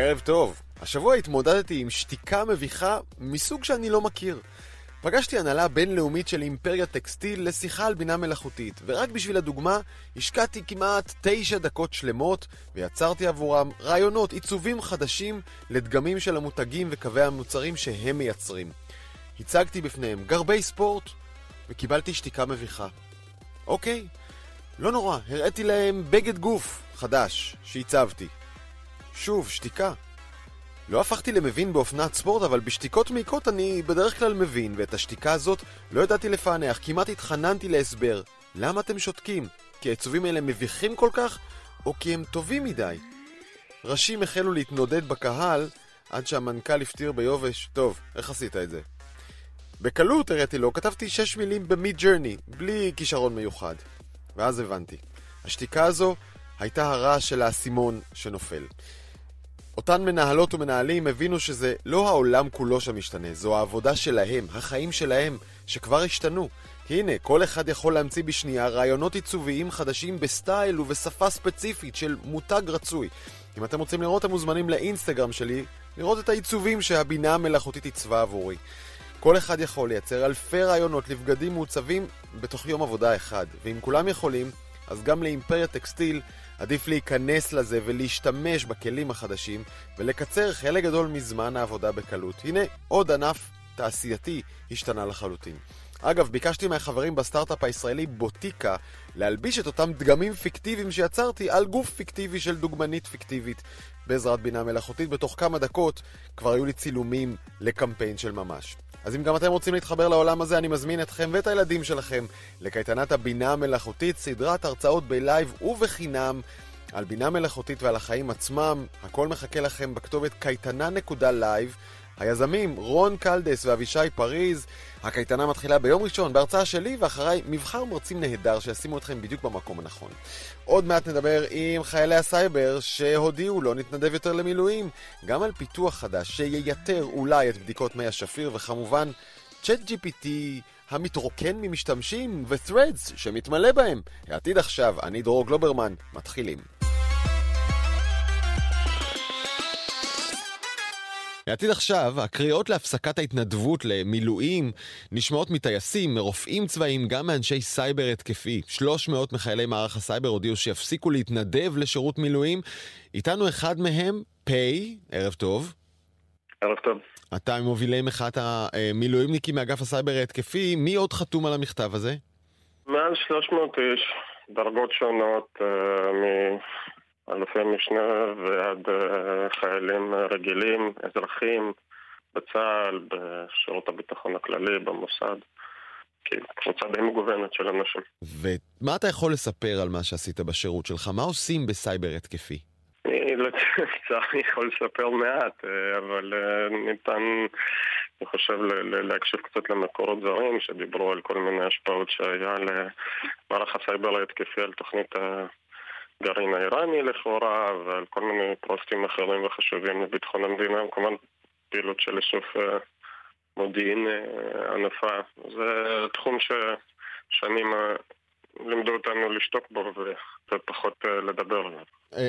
ערב טוב. השבוע התמודדתי עם שתיקה מביכה מסוג שאני לא מכיר. פגשתי הנהלה בינלאומית של אימפריה טקסטיל לשיחה על בינה מלאכותית, ורק בשביל הדוגמה, השקעתי כמעט תשע דקות שלמות, ויצרתי עבורם רעיונות, עיצובים חדשים לדגמים של המותגים וקווי המוצרים שהם מייצרים. הצגתי בפניהם גרבי ספורט, וקיבלתי שתיקה מביכה. אוקיי, לא נורא, הראיתי להם בגד גוף חדש שהצבתי. שוב, שתיקה. לא הפכתי למבין באופנת ספורט, אבל בשתיקות מעיקות אני בדרך כלל מבין, ואת השתיקה הזאת לא ידעתי לפענח, כמעט התחננתי להסבר. למה אתם שותקים? כי העיצובים האלה מביכים כל כך, או כי הם טובים מדי? ראשים החלו להתנודד בקהל, עד שהמנכ"ל הפטיר ביובש, טוב, איך עשית את זה? בקלות הראיתי לו, כתבתי שש מילים במיד ג'רני, בלי כישרון מיוחד. ואז הבנתי. השתיקה הזו הייתה הרעש של האסימון שנופל. אותן מנהלות ומנהלים הבינו שזה לא העולם כולו שמשתנה, זו העבודה שלהם, החיים שלהם, שכבר השתנו. הנה, כל אחד יכול להמציא בשנייה רעיונות עיצוביים חדשים בסטייל ובשפה ספציפית של מותג רצוי. אם אתם רוצים לראות, אתם מוזמנים לאינסטגרם שלי, לראות את העיצובים שהבינה המלאכותית עיצבה עבורי. כל אחד יכול לייצר אלפי רעיונות לבגדים מעוצבים בתוך יום עבודה אחד, ואם כולם יכולים, אז גם לאימפריה טקסטיל עדיף להיכנס לזה ולהשתמש בכלים החדשים ולקצר חלק גדול מזמן העבודה בקלות. הנה, עוד ענף תעשייתי השתנה לחלוטין. אגב, ביקשתי מהחברים בסטארט-אפ הישראלי בוטיקה להלביש את אותם דגמים פיקטיביים שיצרתי על גוף פיקטיבי של דוגמנית פיקטיבית בעזרת בינה מלאכותית. בתוך כמה דקות כבר היו לי צילומים לקמפיין של ממש. אז אם גם אתם רוצים להתחבר לעולם הזה, אני מזמין אתכם ואת הילדים שלכם לקייטנת הבינה המלאכותית, סדרת הרצאות בלייב ובחינם על בינה מלאכותית ועל החיים עצמם. הכל מחכה לכם בכתובת קייטנה.לייב. היזמים רון קלדס ואבישי פריז. הקייטנה מתחילה ביום ראשון בהרצאה שלי, ואחריי מבחר מרצים נהדר שישימו אתכם בדיוק במקום הנכון. עוד מעט נדבר עם חיילי הסייבר שהודיעו לא נתנדב יותר למילואים, גם על פיתוח חדש שייתר אולי את בדיקות מי השפיר, וכמובן צ'אט GPT המתרוקן ממשתמשים ו-threads שמתמלא בהם. העתיד עכשיו, אני דרור גלוברמן, מתחילים. לעתיד עכשיו, הקריאות להפסקת ההתנדבות למילואים נשמעות מטייסים, מרופאים צבאיים, גם מאנשי סייבר התקפי. 300 מחיילי מערך הסייבר הודיעו שיפסיקו להתנדב לשירות מילואים. איתנו אחד מהם, פיי, ערב טוב. ערב טוב. אתה ממובילי מחאת המילואימניקים מאגף הסייבר ההתקפי, מי עוד חתום על המכתב הזה? מעל 300 איש, דרגות שונות, אה, אלופי משנה ועד אה, חיילים רגילים, אזרחים, בצה"ל, בשירות הביטחון הכללי, במוסד. כן, קבוצה די מגוונת של אנשים. ומה אתה יכול לספר על מה שעשית בשירות שלך? מה עושים בסייבר התקפי? אני לצערי יכול לספר מעט, אה, אבל אה, ניתן, אני חושב, להקשיב קצת למקורות זרים שדיברו על כל מיני השפעות שהיה למערך הסייבר ההתקפי על תוכנית הגרעין האיראני לכאורה, ועל כל מיני פרויקטים אחרים וחשובים לביטחון המדינה, כמובן פעילות של איסוף אה, מודיעין אה, ענפה. זה תחום ששנים אה, לימדו אותנו לשתוק בו ופחות לדבר עליו.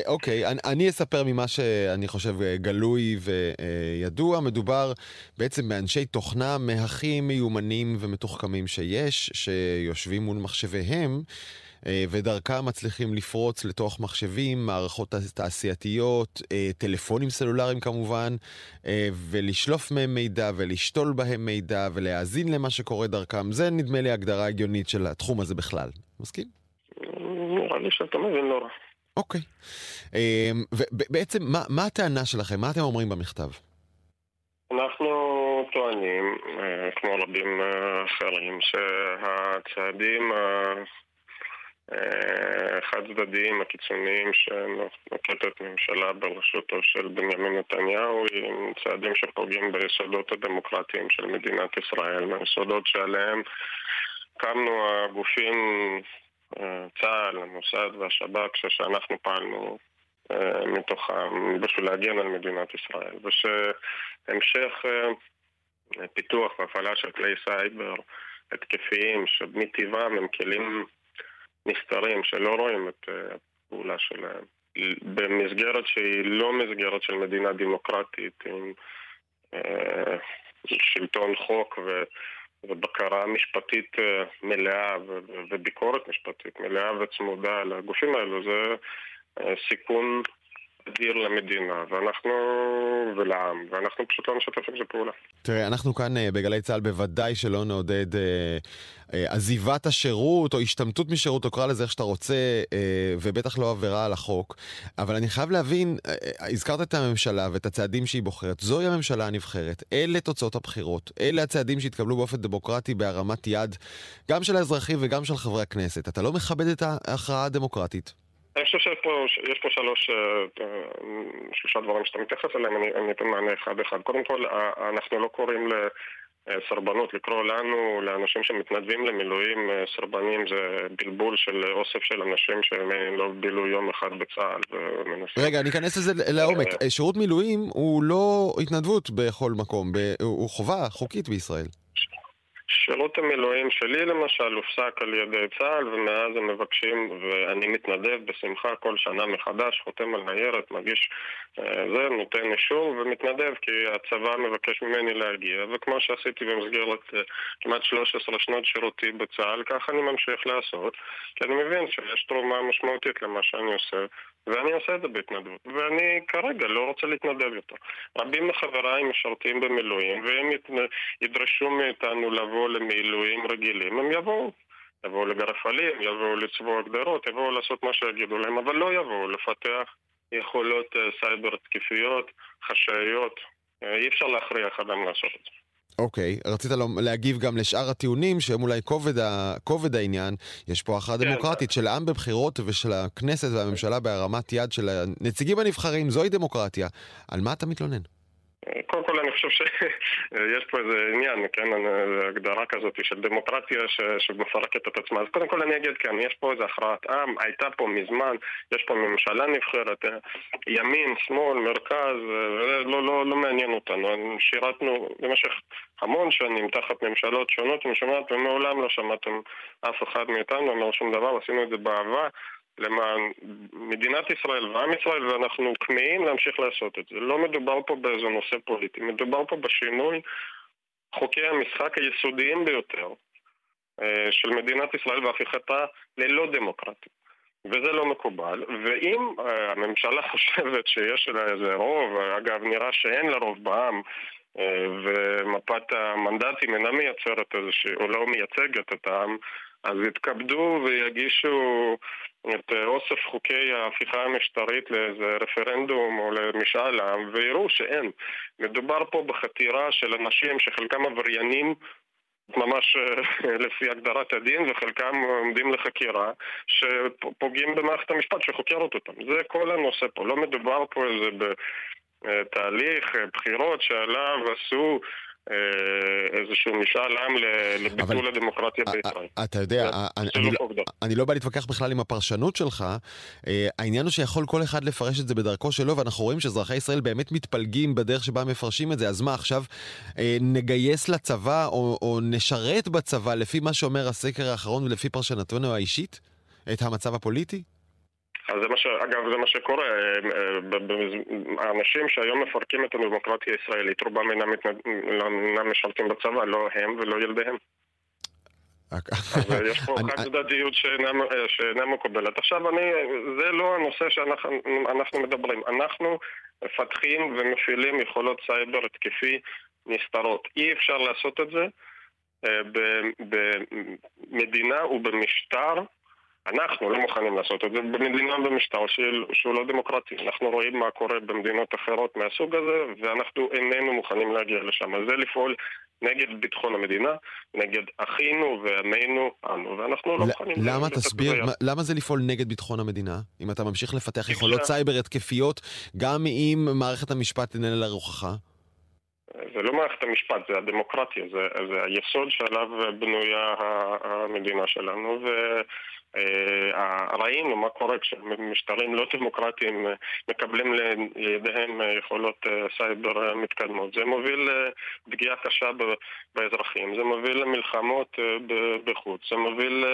אוקיי, okay, אני, אני אספר ממה שאני חושב גלוי וידוע. מדובר בעצם באנשי תוכנה מהכי מיומנים ומתוחכמים שיש, שיושבים מול מחשביהם. אה, ודרכם מצליחים לפרוץ לתוך מחשבים, מערכות תעשייתיות, אה, טלפונים סלולריים כמובן, אה, ולשלוף מהם מידע ולשתול בהם מידע ולהאזין למה שקורה דרכם. זה נדמה לי הגדרה הגיונית של התחום הזה בכלל. מסכים? נראה לי שאתה מבין לא רע. אוקיי. ובעצם, מה, מה הטענה שלכם? מה אתם אומרים במכתב? אנחנו טוענים, כמו רבים אחרים, שהצעדים החד צדדיים הקיצוניים שנוקטת ממשלה בראשותו של בנימין נתניהו עם צעדים שפוגעים ביסודות הדמוקרטיים של מדינת ישראל, מהיסודות שעליהם קמנו הגופים, אה, צה"ל, המוסד והשב"כ, שאנחנו פעלנו אה, מתוכם בשביל להגן על מדינת ישראל, ושהמשך אה, פיתוח והפעלה של כלי סייבר התקפיים שמטבעם הם כלים נסתרים שלא רואים את אה, הפעולה שלהם. במסגרת שהיא לא מסגרת של מדינה דמוקרטית, עם אה, שלטון חוק ו... ובקרה משפטית מלאה וביקורת משפטית מלאה וצמודה לגופים האלו זה סיכון אדיר למדינה, ואנחנו, ולעם, ואנחנו פשוט לא נשתף עם זה פעולה. תראה, אנחנו כאן אה, בגלי צה"ל בוודאי שלא נעודד אה, אה, עזיבת השירות, או השתמטות משירות, או קרא לזה איך שאתה רוצה, ובטח לא עבירה על החוק. אבל אני חייב להבין, הזכרת את הממשלה ואת הצעדים שהיא בוחרת. זוהי הממשלה הנבחרת, אלה תוצאות הבחירות, אלה הצעדים שהתקבלו באופן דמוקרטי בהרמת יד, גם של האזרחים וגם של חברי הכנסת. אתה לא מכבד את ההכרעה הדמוקרטית. אני חושב שיש פה, יש פה שלוש, אה, שלושה דברים שאתה מתייחס אליהם, אני, אני אתן מענה אחד-אחד. קודם כל, אנחנו לא קוראים לסרבנות, לקרוא לנו, לאנשים שמתנדבים למילואים אה, סרבנים, זה בלבול של אוסף של אנשים שהם לא בילו יום אחד בצה"ל ומנסים. רגע, אני אכנס לזה לעומק. אה, שירות מילואים הוא לא התנדבות בכל מקום, הוא חובה חוקית בישראל. שירות המילואים שלי למשל הופסק על ידי צה"ל ומאז הם מבקשים ואני מתנדב בשמחה כל שנה מחדש, חותם על ניירת, מגיש אה, זה, נותן אישור ומתנדב כי הצבא מבקש ממני להגיע. וכמו שעשיתי במסגרת אה, כמעט 13 שנות שירותי בצה"ל כך אני ממשיך לעשות כי אני מבין שיש תרומה משמעותית למה שאני עושה ואני עושה את זה בהתנדבות, ואני כרגע לא רוצה להתנדב יותר. רבים מחבריי משרתים במילואים, והם ידרשו מאיתנו לבוא למילואים רגילים, הם יבואו. יבואו לגרף עלים, יבואו לצבוע הגדרות, יבואו לעשות מה שיגידו להם, אבל לא יבואו לפתח יכולות אה, סייבר תקפיות, חשאיות. אה, אי אפשר להכריח אדם לעשות את זה. אוקיי, okay. רצית להגיב גם לשאר הטיעונים שהם אולי כובד, ה... כובד העניין. יש פה הכרעה כן. דמוקרטית של העם בבחירות ושל הכנסת והממשלה בהרמת יד של הנציגים הנבחרים, זוהי דמוקרטיה. על מה אתה מתלונן? קודם כל חושב שיש פה איזה עניין, כן, הגדרה כזאת של דמוקרטיה ש, שמפרקת את עצמה. אז קודם כל אני אגיד כן, יש פה איזה הכרעת עם, הייתה פה מזמן, יש פה ממשלה נבחרת, ימין, שמאל, מרכז, לא, לא, לא מעניין אותנו. שירתנו במשך המון שנים תחת ממשלות שונות ומשומעת ומעולם לא שמעתם אף אחד מאיתנו אומר שום דבר, עשינו את זה באהבה. למען מדינת ישראל ועם ישראל, ואנחנו כמהים להמשיך לעשות את זה. לא מדובר פה באיזה נושא פוליטי, מדובר פה בשינוי חוקי המשחק היסודיים ביותר אה, של מדינת ישראל והפיכתה ללא דמוקרטית. וזה לא מקובל, ואם אה, הממשלה חושבת שיש לה איזה רוב, אגב נראה שאין לה רוב בעם, אה, ומפת המנדטים אינה מייצרת איזושהי, או לא מייצגת את העם, אז יתכבדו ויגישו את אה, אוסף חוקי ההפיכה המשטרית לאיזה רפרנדום או למשאל עם ויראו שאין. מדובר פה בחתירה של אנשים שחלקם עבריינים ממש אה, לפי הגדרת הדין וחלקם עומדים לחקירה שפוגעים במערכת המשפט שחוקרת אותם. זה כל הנושא פה. לא מדובר פה איזה בתהליך אה, בחירות שעליו עשו אה, איזשהו משאל עם לביטול הדמוקרטיה בישראל. אתה יודע, לא, לא אני לא בא להתווכח בכלל עם הפרשנות שלך. אה, העניין הוא שיכול כל אחד לפרש את זה בדרכו שלו, ואנחנו רואים שאזרחי ישראל באמת מתפלגים בדרך שבה מפרשים את זה. אז מה, עכשיו אה, נגייס לצבא או נשרת בצבא לפי מה שאומר הסקר האחרון ולפי פרשנתנו האישית? את המצב הפוליטי? אז זה מה ש... אגב, זה מה שקורה. אה, אה, האנשים שהיום מפרקים את הדמוקרטיה הישראלית, רובם אינם, אינם משרתים בצבא, לא הם ולא ילדיהם. אז אה, יש פה חד צדדיות שאינה מקובלת. עכשיו, אני, זה לא הנושא שאנחנו מדברים. אנחנו מפתחים ומפעילים יכולות סייבר התקפי נסתרות. אי אפשר לעשות את זה במדינה ובמשטר אנחנו לא מוכנים לעשות את זה במדינה במשטר שהוא לא דמוקרטי. אנחנו רואים מה קורה במדינות אחרות מהסוג הזה, ואנחנו איננו מוכנים להגיע לשם. אז זה לפעול נגד ביטחון המדינה, נגד אחינו ועמינו אנו, ואנחנו לא מוכנים... למה תסביר, למה זה לפעול נגד ביטחון המדינה? אם אתה ממשיך לפתח יכולות סייבר התקפיות, גם אם מערכת המשפט איננה לרוחך? זה לא מערכת המשפט, זה הדמוקרטיה, זה, זה היסוד שעליו בנויה המדינה שלנו, ו... אה, ראינו מה קורה כשמשטרים לא דמוקרטיים אה, מקבלים לידיהם אה, יכולות סייבר מתקדמות. זה מוביל לפגיעה קשה באזרחים, זה מוביל למלחמות בחוץ, זה מוביל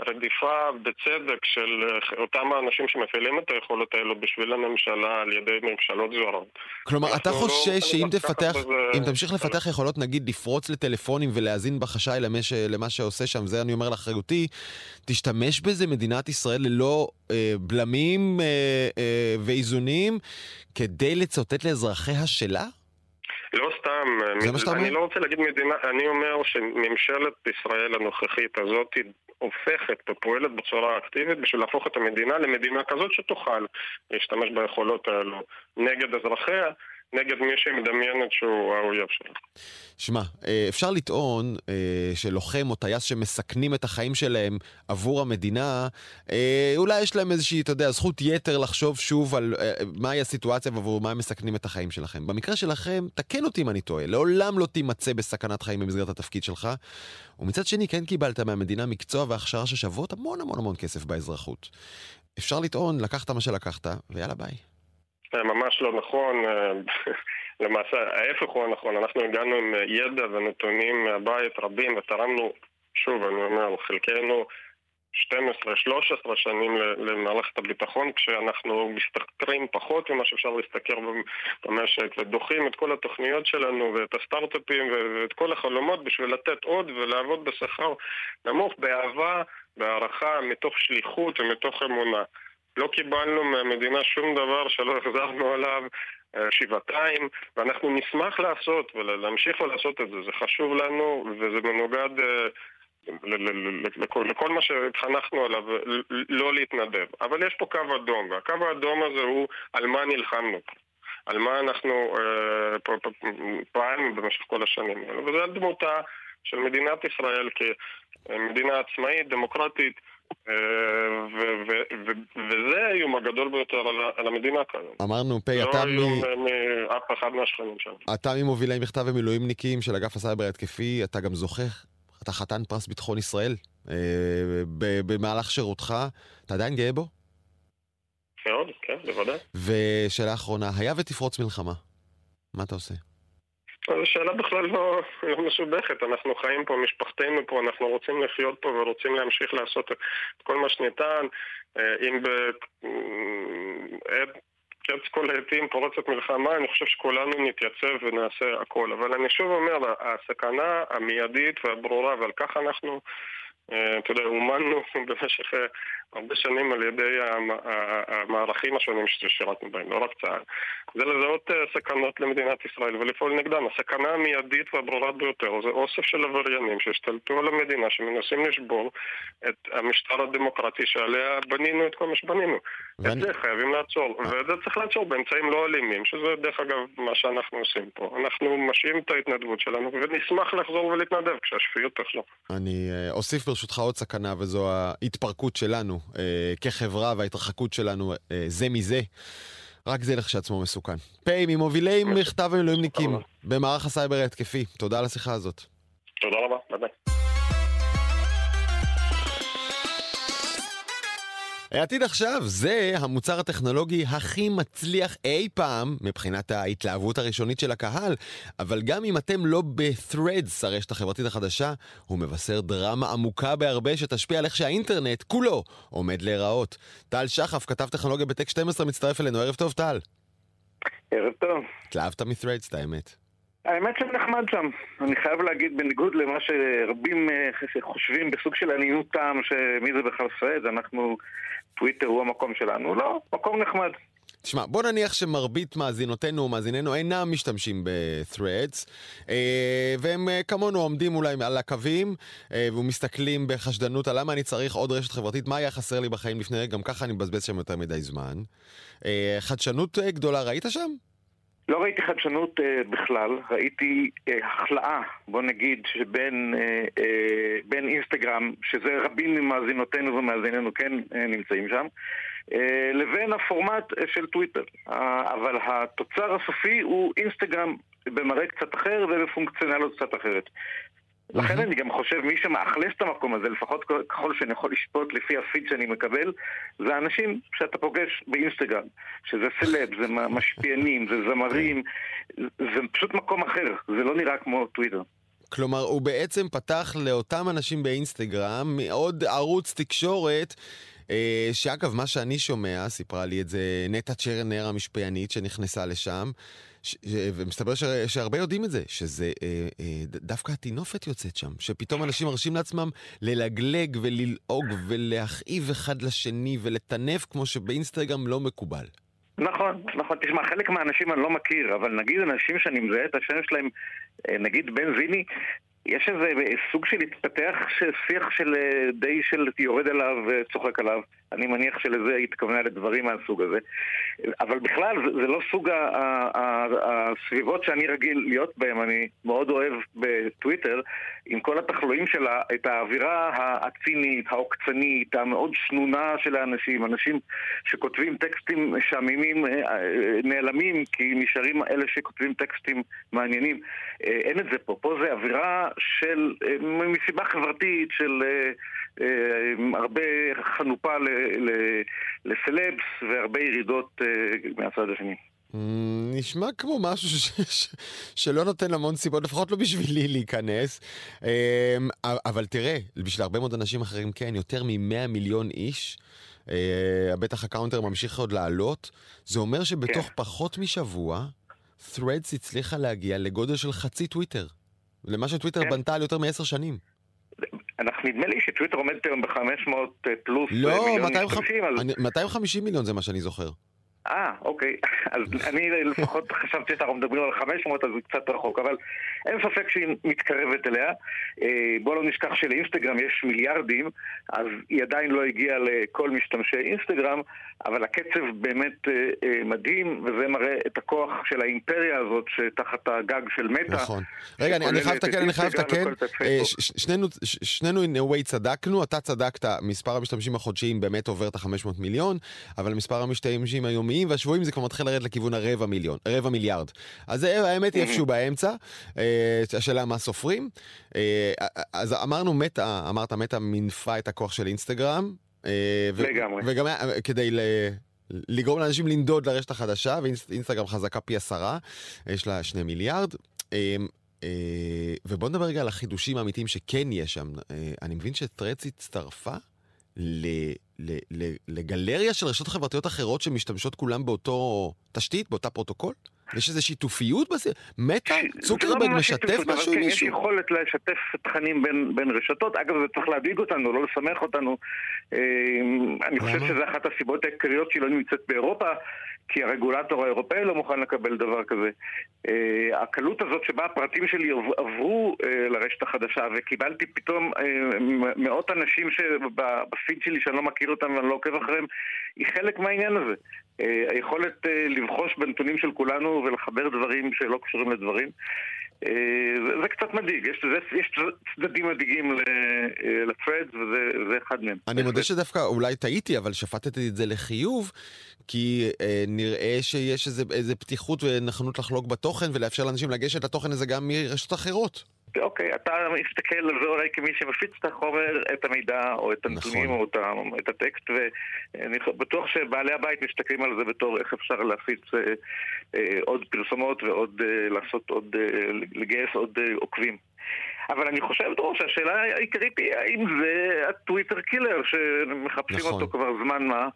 רדיפה בצדק של אה, אותם האנשים שמפעילים את היכולות האלו בשביל הממשלה על ידי ממשלות זרות. כלומר, אתה לא חושש שאם תפתח, אם תמשיך לפתח יכולות, נגיד, לפרוץ לטלפונים ולהאזין בחשאי למש, למה שעושה שם, זה אני אומר לאחריותי, תשתמש בזה מדינת ישראל ללא אה, בלמים אה, אה, ואיזונים כדי לצוטט לאזרחיה שלה? לא סתם, זה מה שאתה אומר? אני לא רוצה להגיד מדינה, אני אומר שממשלת ישראל הנוכחית הזאת הופכת ופועלת בצורה אקטיבית בשביל להפוך את המדינה למדינה כזאת שתוכל להשתמש ביכולות האלו נגד אזרחיה נגד מי שהיא מדמיינת שהוא האויב שלה. שמע, אה, אפשר לטעון אה, שלוחם או טייס שמסכנים את החיים שלהם עבור המדינה, אה, אולי יש להם איזושהי, אתה יודע, זכות יתר לחשוב שוב על מהי הסיטואציה ועבור מה הם מסכנים את החיים שלכם. במקרה שלכם, תקן אותי אם אני טועה, לעולם לא תימצא בסכנת חיים במסגרת התפקיד שלך. ומצד שני, כן קיבלת מהמדינה מקצוע והכשרה ששוות המון המון המון כסף באזרחות. אפשר לטעון, לקחת מה שלקחת, ויאללה ביי. ממש לא נכון. אה, למעשה, ההפך הוא הנכון. אנחנו הגענו עם ידע ונתונים מהבית רבים ותרמנו, שוב, אני אומר, חלקנו 12-13 שנים למערכת הביטחון, כשאנחנו משתכרים פחות ממה שאפשר להשתכר במשק, ודוחים את כל התוכניות שלנו ואת הסטארט-אפים ואת כל החלומות בשביל לתת עוד ולעבוד בשכר נמוך, באהבה, בהערכה, מתוך שליחות ומתוך אמונה. לא קיבלנו מהמדינה שום דבר שלא החזרנו עליו אה, שבעתיים, ואנחנו נשמח לעשות ולהמשיך ולעשות את זה. זה חשוב לנו וזה מנוגד אה, לכל מה שהתחנכנו עליו, לא להתנדב. אבל יש פה קו אדום, והקו האדום הזה הוא על מה נלחמנו. על מה אנחנו אה, פעלנו במשך כל השנים האלה. וזה על דמותה של מדינת ישראל כמדינה עצמאית, דמוקרטית, וזה האיום הגדול ביותר על המדינה כיום. אמרנו, פ', אתה מ... לא איום מאף אחד מהשכנים שלנו. אתה ממובילי מכתב המילואימניקים של אגף הסייבר ההתקפי, אתה גם זוכה, אתה חתן פרס ביטחון ישראל. אה, במהלך שירותך, אתה עדיין גאה בו? מאוד, כן, בוודאי. ושאלה אחרונה, היה ותפרוץ מלחמה, מה אתה עושה? זו שאלה בכלל לא, לא מסובכת, אנחנו חיים פה, משפחתנו פה, אנחנו רוצים לחיות פה ורוצים להמשיך לעשות את כל מה שניתן. אה, אם בעת קץ כל העתים פורצת מלחמה, אני חושב שכולנו נתייצב ונעשה הכל. אבל אני שוב אומר, הסכנה המיידית והברורה, ועל כך אנחנו, אה, אתה יודע, אומנו במשך אה, הרבה שנים על ידי המערכים השונים ששירתנו בהם, לא רק צה"ל, זה לזהות אה, סכנות למדינת ישראל ולפעול נגדם. הסכנה המיידית והברורה ביותר זה אוסף של עבריינים שהשתלטו על המדינה, שמנסים לשבור את המשטר הדמוקרטי שעליה בנינו את כל מה שבנינו. ואני... את זה חייבים לעצור, ואת זה צריך לעצור באמצעים לא אלימים, שזה דרך אגב מה שאנחנו עושים פה. אנחנו משאים את ההתנדבות שלנו ונשמח לחזור ולהתנדב כשהשפיות תחזור. אני אה, אוסיף ברשותך עוד סכנה, וזו ההתפרקות שלנו אה, כחברה וההתרחקות שלנו אה, זה מזה. רק זה לכשעצמו מסוכן. פ' ממובילי מכתב המילואימניקים במערך הסייבר ההתקפי, תודה על השיחה הזאת. תודה רבה, ביי. העתיד עכשיו זה המוצר הטכנולוגי הכי מצליח אי פעם מבחינת ההתלהבות הראשונית של הקהל, אבל גם אם אתם לא ב-Threads, הרשת החברתית החדשה, הוא מבשר דרמה עמוקה בהרבה שתשפיע על איך שהאינטרנט כולו עומד להיראות. טל שחף, כתב טכנולוגיה בטק 12, מצטרף אלינו. ערב טוב, טל. ערב טוב. התלהבת מ-Threads, את האמת. האמת שנחמד שם. אני חייב להגיד, בניגוד למה שרבים אה, חושבים בסוג של עניות טעם, שמי זה בכלל פרד, אנחנו, טוויטר הוא המקום שלנו. לא, מקום נחמד. תשמע, בוא נניח שמרבית מאזינותינו ומאזיננו אינם משתמשים ב-threads, אה, והם אה, כמונו עומדים אולי על הקווים ומסתכלים בחשדנות על למה אני צריך עוד רשת חברתית, מה היה חסר לי בחיים לפני, גם ככה אני מבזבז שם יותר מדי זמן. חדשנות גדולה ראית שם? לא ראיתי חדשנות uh, בכלל, ראיתי uh, החלאה, בוא נגיד, שבין uh, uh, בין אינסטגרם, שזה רבים ממאזינותינו ומאזיננו כן uh, נמצאים שם, uh, לבין הפורמט uh, של טוויטר. Uh, אבל התוצר הסופי הוא אינסטגרם במראה קצת אחר ובפונקציונליות קצת אחרת. לכן אני גם חושב, מי שמאכלס את המקום הזה, לפחות ככל שאני יכול לשפוט לפי הפיד שאני מקבל, זה האנשים שאתה פוגש באינסטגרם, שזה סלב, זה משפיענים, זה זמרים, זה פשוט מקום אחר, זה לא נראה כמו טוויטר. כלומר, הוא בעצם פתח לאותם אנשים באינסטגרם עוד ערוץ תקשורת. אה, שאגב, מה שאני שומע, סיפרה לי את זה נטע צ'רנר המשפיענית שנכנסה לשם, ומסתבר ש, שהרבה יודעים את זה, שזה אה, אה, דווקא הטינופת יוצאת שם, שפתאום אנשים מרשים לעצמם ללגלג וללעוג ולהכאיב אחד לשני ולטנף כמו שבאינסטגרם לא מקובל. נכון, נכון. תשמע, חלק מהאנשים אני לא מכיר, אבל נגיד אנשים שאני מזהה את השם שלהם, אה, נגיד בן זיני, יש איזה סוג של התפתח שיח של אה, די של יורד עליו וצוחק עליו. אני מניח שלזה היא התכוונה לדברים מהסוג הזה. אבל בכלל, זה, זה לא סוג הסביבות שאני רגיל להיות בהם. אני מאוד אוהב בטוויטר, עם כל התחלואים שלה, את האווירה הצינית, העוקצנית, המאוד שנונה של האנשים. אנשים שכותבים טקסטים משעממים אה, נעלמים, כי נשארים אלה שכותבים טקסטים מעניינים. אה, אין את זה פה. פה זה אווירה של, אה, מסיבה חברתית, של... הרבה חנופה לסלבס והרבה ירידות אה, מהצד השני. Mm, נשמע כמו משהו ש- ש- שלא נותן המון סיבות, לפחות לא בשבילי להיכנס. אמ, אבל תראה, בשביל הרבה מאוד אנשים אחרים כן, יותר מ-100 מיליון איש, אה, בטח ה counter ממשיך עוד לעלות. זה אומר שבתוך כן. פחות משבוע, Threads הצליחה להגיע לגודל של חצי טוויטר. למה שטוויטר כן. בנתה על יותר מעשר שנים. אנחנו נדמה לי שטוויטר עומד היום ב-500 אה, פלוס לא, אה, מיליון משתמשים. לא, 250 מיליון זה מה שאני זוכר. אה, אוקיי. אז אני לפחות חשבתי שאנחנו מדברים על 500, אז זה קצת רחוק, אבל אין ספק שהיא מתקרבת אליה. אה, בואו לא נשכח שלאינסטגרם יש מיליארדים, אז היא עדיין לא הגיעה לכל משתמשי אינסטגרם, אבל הקצב באמת אה, אה, מדהים, וזה מראה את הכוח של האימפריה הזאת שתחת הגג של מטא. נכון. רגע, אני חייב לתקן, אני חייב לתקן. שנינו in a way צדקנו, אתה צדקת, מספר המשתמשים החודשיים באמת עובר את ה-500 מיליון, אבל מספר המשתמשים היומיים והשבועים זה כבר מתחיל לרדת לכיוון הרבע מיליון, רבע מיליארד. אז האמת היא איפשהו באמצע. השאלה מה סופרים. אה, אז אמרנו מטא, אמרת מטא מינפה את הכוח של אינסטגרם. אה, לגמרי. וגם כדי ל... לגרום לאנשים לנדוד לרשת החדשה, ואינסטגרם חזקה פי עשרה, יש לה שני מיליארד. אה, ובוא נדבר רגע על החידושים האמיתיים שכן יש שם. אני מבין ש Threads הצטרפה לגלריה של רשתות חברתיות אחרות שמשתמשות כולם באותו תשתית, באותה פרוטוקול? יש איזו שיתופיות בזה? מטא? צוקרברג לא משתף משהו עם כן, מישהו? יש יכולת לשתף תכנים בין, בין רשתות. אגב, זה צריך להדאיג אותנו, לא לשמח אותנו. אה, אני חושב שזו אחת הסיבות העיקריות שהיא לא נמצאת באירופה. כי הרגולטור האירופאי לא מוכן לקבל דבר כזה. Uh, הקלות הזאת שבה הפרטים שלי עברו uh, לרשת החדשה וקיבלתי פתאום uh, מאות אנשים בפיד שלי שאני לא מכיר אותם ואני לא עוקב אחריהם, היא חלק מהעניין הזה. היכולת לבחוש בנתונים של כולנו ולחבר דברים שלא קשורים לדברים. אה, זה קצת מדאיג, יש, יש צדדים מדאיגים אה, וזה אחד מהם. אני מודה שדווקא אולי טעיתי, אבל שפטתי את זה לחיוב, כי אה, נראה שיש איזה, איזה פתיחות ונכונות לחלוק בתוכן ולאפשר לאנשים לגשת לתוכן הזה גם מרשתות אחרות. אוקיי, אתה מסתכל על זה אולי כמי שמפיץ את החומר, את המידע או את הנתונים נכון. או את, את הטקסט, ואני בטוח שבעלי הבית מסתכלים על זה בתור איך אפשר להפיץ אה, אה, עוד פרסומות ועוד אה, לעשות עוד, אה, לגייס עוד אה, עוקבים. אבל אני חושב, דרור, שהשאלה העיקרית היא האם זה הטוויטר קילר שמחפשים נכון. אותו כבר זמן מה,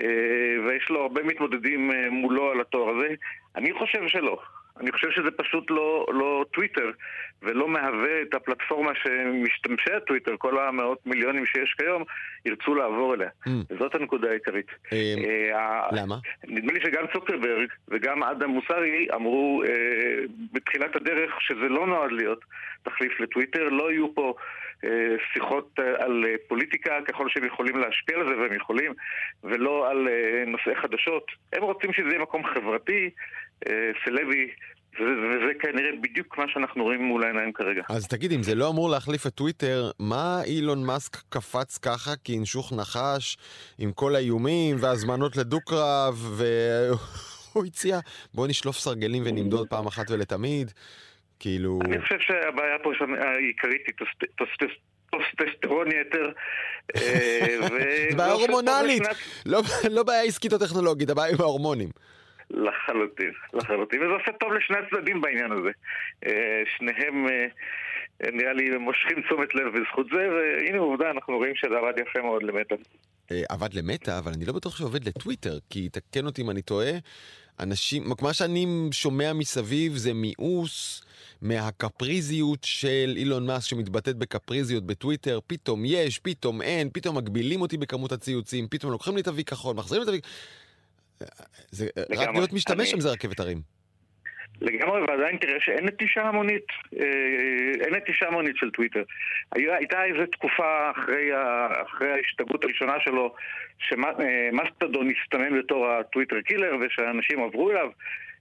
אה, ויש לו הרבה מתמודדים אה, מולו על התואר הזה. אני חושב שלא. אני חושב שזה פשוט לא, לא טוויטר, ולא מהווה את הפלטפורמה שמשתמשי הטוויטר, כל המאות מיליונים שיש כיום, ירצו לעבור אליה. Mm. וזאת הנקודה העיקרית. אה, אה, למה? נדמה לי שגם צוקרברג וגם אדם מוסרי אמרו אה, בתחילת הדרך שזה לא נועד להיות תחליף לטוויטר, לא יהיו פה... שיחות על פוליטיקה ככל שהם יכולים להשפיע על זה והם יכולים ולא על נושאי חדשות. הם רוצים שזה יהיה מקום חברתי, סלבי, וזה כנראה בדיוק מה שאנחנו רואים מול העיניים כרגע. אז תגיד, אם זה לא אמור להחליף את טוויטר, מה אילון מאסק קפץ ככה כינשוך נחש עם כל האיומים והזמנות לדו-קרב, והוא הציע, בוא נשלוף סרגלים ונמדוד פעם אחת ולתמיד, כאילו... אני חושב שהבעיה פה העיקרית היא טוסטסטרון יתר. אה, זה בעיה הורמונלית, לא, לא בעיה עסקית או טכנולוגית, הבעיה היא בהורמונים. לחלוטין, לחלוטין, וזה עושה טוב לשני הצדדים בעניין הזה. אה, שניהם אה, נראה לי מושכים תשומת לב בזכות זה, והנה עובדה, אנחנו רואים שזה עבד יפה מאוד למטה. אה, עבד למטה, אבל אני לא בטוח שעובד לטוויטר, כי תקן אותי אם אני טועה, אנשים, מה שאני שומע מסביב זה מיאוס מהקפריזיות של אילון מאסק שמתבטאת בקפריזיות בטוויטר, פתאום יש, פתאום אין, פתאום מגבילים אותי בכמות הציוצים, פתאום לוקחים לי את הוי כחול, מחזירים לי את הוי... זה, רק להיות משתמש אני... שם זה רכבת הרים. לגמרי, ועדיין תראה שאין נטישה המונית, אה, אין נטישה המונית של טוויטר. הייתה איזו תקופה אחרי, אחרי ההשתגעות הראשונה שלו, שמאסטרדון הסתמן בתור הטוויטר killer, ושאנשים עברו אליו.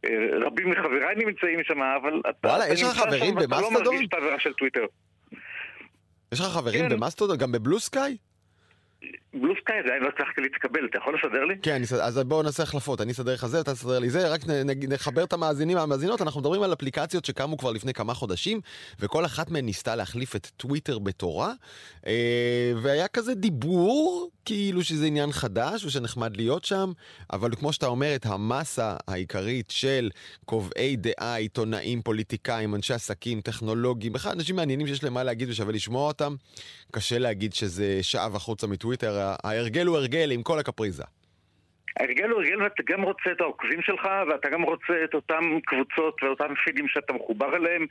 אה, רבים מחבריי נמצאים שם, אבל אתה, וואלה, יש לך חברים במאסטרדון? אתה לא מרגיש את האווירה של טוויטר. יש לך חברים כן. במאסטרדון? גם ב Bluesky? בלו סקאי עדיין לא הצלחתי להתקבל, אתה יכול לסדר לי? כן, אז בואו נעשה החלפות, אני אסדר לך זה, אתה תסדר לי זה, רק נחבר את המאזינים והמאזינות, אנחנו מדברים על אפליקציות שקמו כבר לפני כמה חודשים, וכל אחת מהן ניסתה להחליף את טוויטר בתורה, אה, והיה כזה דיבור, כאילו שזה עניין חדש ושנחמד להיות שם, אבל כמו שאתה אומר, את המסה העיקרית של קובעי דעה, עיתונאים, פוליטיקאים, אנשי עסקים, טכנולוגים, בכלל אנשים מעניינים שיש להם מה להגיד ושווה לשמוע אותם, קשה להגיד שזה שאב החוצה מטוויטר. ההרגל הוא הרגל עם כל הקפריזה. ההרגל הוא הרגל ואתה גם רוצה את העוקבים שלך ואתה גם רוצה את אותם קבוצות ואותם פידים שאתה מחובר אליהם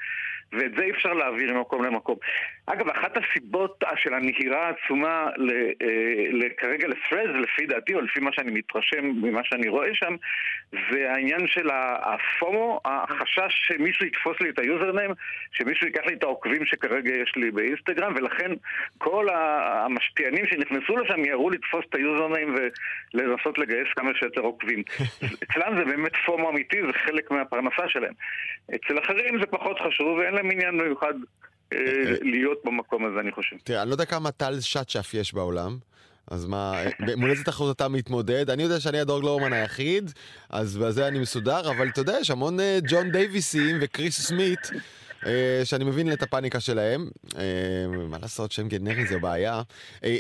ואת זה אי אפשר להעביר ממקום למקום. אגב, אחת הסיבות של הנהירה העצומה אה, כרגע לפרז, לפי דעתי, או לפי מה שאני מתרשם ממה שאני רואה שם, זה העניין של הפומו, החשש שמישהו יתפוס לי את היוזרנם, שמישהו ייקח לי את העוקבים שכרגע יש לי באינסטגרם, ולכן כל המשפיענים שנכנסו לשם יראו לתפוס את היוזרנם ולנסות לגייס כמה שיותר עוקבים. אצלם זה באמת פומו אמיתי, זה חלק מהפרנסה שלהם. אצל אחרים זה פחות חשוב ואין להם עניין מיוחד אה, להיות במקום הזה, אני חושב. תראה, אני לא יודע כמה טל שצ'ף יש בעולם. אז מה, מול איזה תחרות אתה מתמודד? אני יודע שאני הדור גלורמן היחיד, אז בזה אני מסודר, אבל אתה יודע, יש המון אה, ג'ון דייוויסים וקריס סמית אה, שאני מבין את הפאניקה שלהם. אה, מה לעשות, שם גנרי זה בעיה. אה,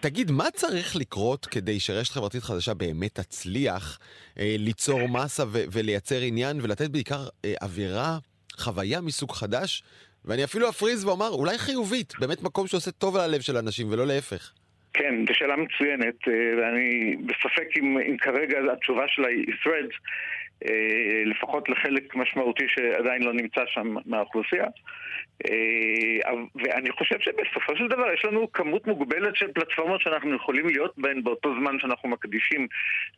תגיד, מה צריך לקרות כדי שרשת חברתית חדשה באמת תצליח ליצור מסה ולייצר עניין ולתת בעיקר אווירה, חוויה מסוג חדש? ואני אפילו אפריז ואומר, אולי חיובית, באמת מקום שעושה טוב על הלב של אנשים ולא להפך. כן, זו שאלה מצוינת, ואני בספק אם, אם כרגע התשובה שלה היא threads. אה, לפחות לחלק משמעותי שעדיין לא נמצא שם מהאוכלוסייה. אה, ואני חושב שבסופו של דבר יש לנו כמות מוגבלת של פלטפורמות שאנחנו יכולים להיות בהן באותו זמן שאנחנו מקדישים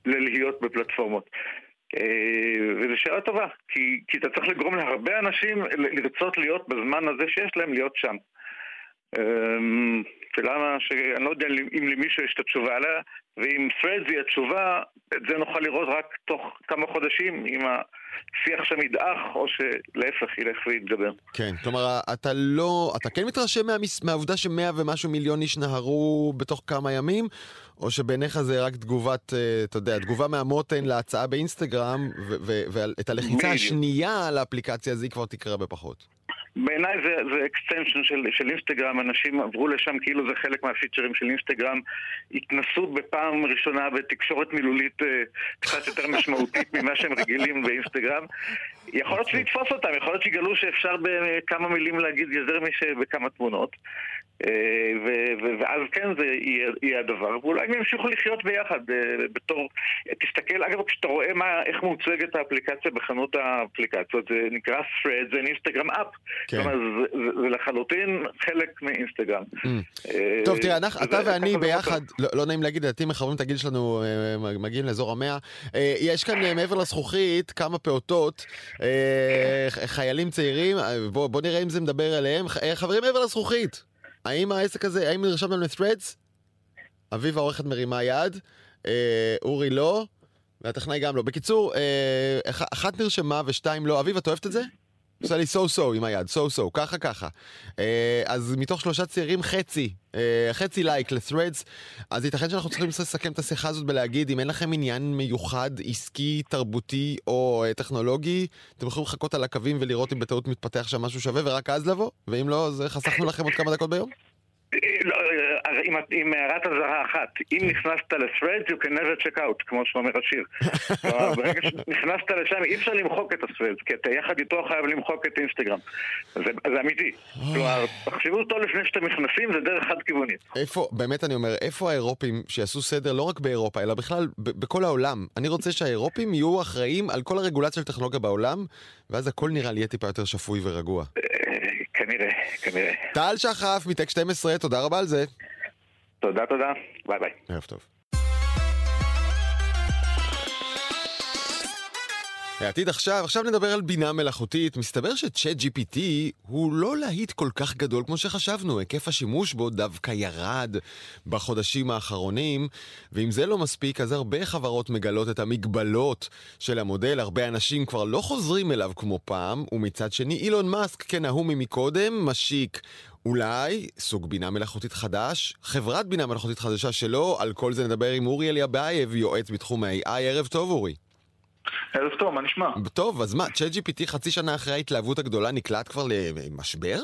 ללהיות בפלטפורמות. אה, וזו שאלה טובה, כי, כי אתה צריך לגרום להרבה אנשים לרצות להיות בזמן הזה שיש להם להיות שם. ולמה שאני לא יודע אם למישהו יש את התשובה עליה, ואם Threads היא התשובה, את זה נוכל לראות רק תוך כמה חודשים, אם השיח שם ידעך, או שלהיפך ילך ויתגבר. כן, כלומר, אתה לא, אתה כן מתרשם מהמס, מהעובדה שמאה ומשהו מיליון איש נהרו בתוך כמה ימים, או שבעיניך זה רק תגובת, אה, אתה יודע, תגובה מהמותן להצעה באינסטגרם, ואת הלחיצה השנייה על האפליקציה הזו כבר תקרה בפחות. בעיניי זה, זה extension של, של אינסטגרם, אנשים עברו לשם כאילו זה חלק מה features של אינסטגרם, התנסו בפעם ראשונה בתקשורת מילולית אה, קצת יותר משמעותית ממה שהם רגילים באינסטגרם. יכול להיות שזה יתפוס אותם, יכול להיות שיגלו שאפשר בכמה מילים להגיד יותר משבכמה תמונות. אה, ואז כן זה יהיה הדבר, ואולי הם ימשיכו לחיות ביחד אה, בתור, תסתכל, אגב, כשאתה רואה מה, איך מוצגת האפליקציה בחנות האפליקציות, זה נקרא thread, זה אינסטגרם אפ, כן. כלומר זה, זה לחלוטין חלק מאינסטגרם. Mm. אה, טוב, תראה, אתה ואני ביחד, לא, לא נעים להגיד, לדעתי מחברים את הגיל שלנו, מגיעים לאזור המאה, יש כאן מעבר לזכוכית כמה פעוטות, חיילים צעירים, בוא נראה אם זה מדבר עליהם, חברים מעבר לזכוכית. האם העסק הזה, האם נרשמתם ל-threads? אביב העורכת מרימה יד, אה, אורי לא, והטכנאי גם לא. בקיצור, אה, אחת נרשמה ושתיים לא. אביב, את אוהבת את זה? עושה לי so so עם היד, so so, ככה ככה. אה, אז מתוך שלושה צעירים, חצי, אה, חצי לייק ל-threads, אז ייתכן שאנחנו צריכים לסכם את השיחה הזאת בלהגיד, אם אין לכם עניין מיוחד, עסקי, תרבותי או אה, טכנולוגי, אתם יכולים לחכות על הקווים ולראות אם בטעות מתפתח שם משהו שווה ורק אז לבוא, ואם לא, אז חסכנו לכם עוד כמה דקות ביום. לא, עם הערת אזהרה אחת, אם נכנסת ל-threads you can never check out, כמו שאומר השיר. ברגע שנכנסת לשם אי אפשר למחוק את ה-threads, כי אתה יחד איתו חייב למחוק את אינסטגרם. זה אמיתי. כלומר, תחשבו אותו לפני שאתם נכנסים, זה דרך חד-כיוונית. איפה, באמת אני אומר, איפה האירופים שיעשו סדר לא רק באירופה, אלא בכלל בכל העולם? אני רוצה שהאירופים יהיו אחראים על כל הרגולציה של טכנולוגיה בעולם, ואז הכל נראה לי יהיה טיפה יותר שפוי ורגוע. כנראה, כנראה. טל שחף, מטק 12, תודה רבה על זה. תודה, תודה. ביי ביי. ערב טוב. העתיד עכשיו, עכשיו נדבר על בינה מלאכותית. מסתבר שצ'אט GPT הוא לא להיט כל כך גדול כמו שחשבנו. היקף השימוש בו דווקא ירד בחודשים האחרונים, ואם זה לא מספיק, אז הרבה חברות מגלות את המגבלות של המודל. הרבה אנשים כבר לא חוזרים אליו כמו פעם, ומצד שני, אילון מאסק, כנהוג ממקודם, משיק אולי סוג בינה מלאכותית חדש, חברת בינה מלאכותית חדשה שלו, על כל זה נדבר עם אורי אליאבייב, יועץ בתחום ה-AI. ערב טוב, אורי. ערב טוב, מה נשמע? טוב, אז מה, ChatGPT חצי שנה אחרי ההתלהבות הגדולה נקלט כבר למשבר?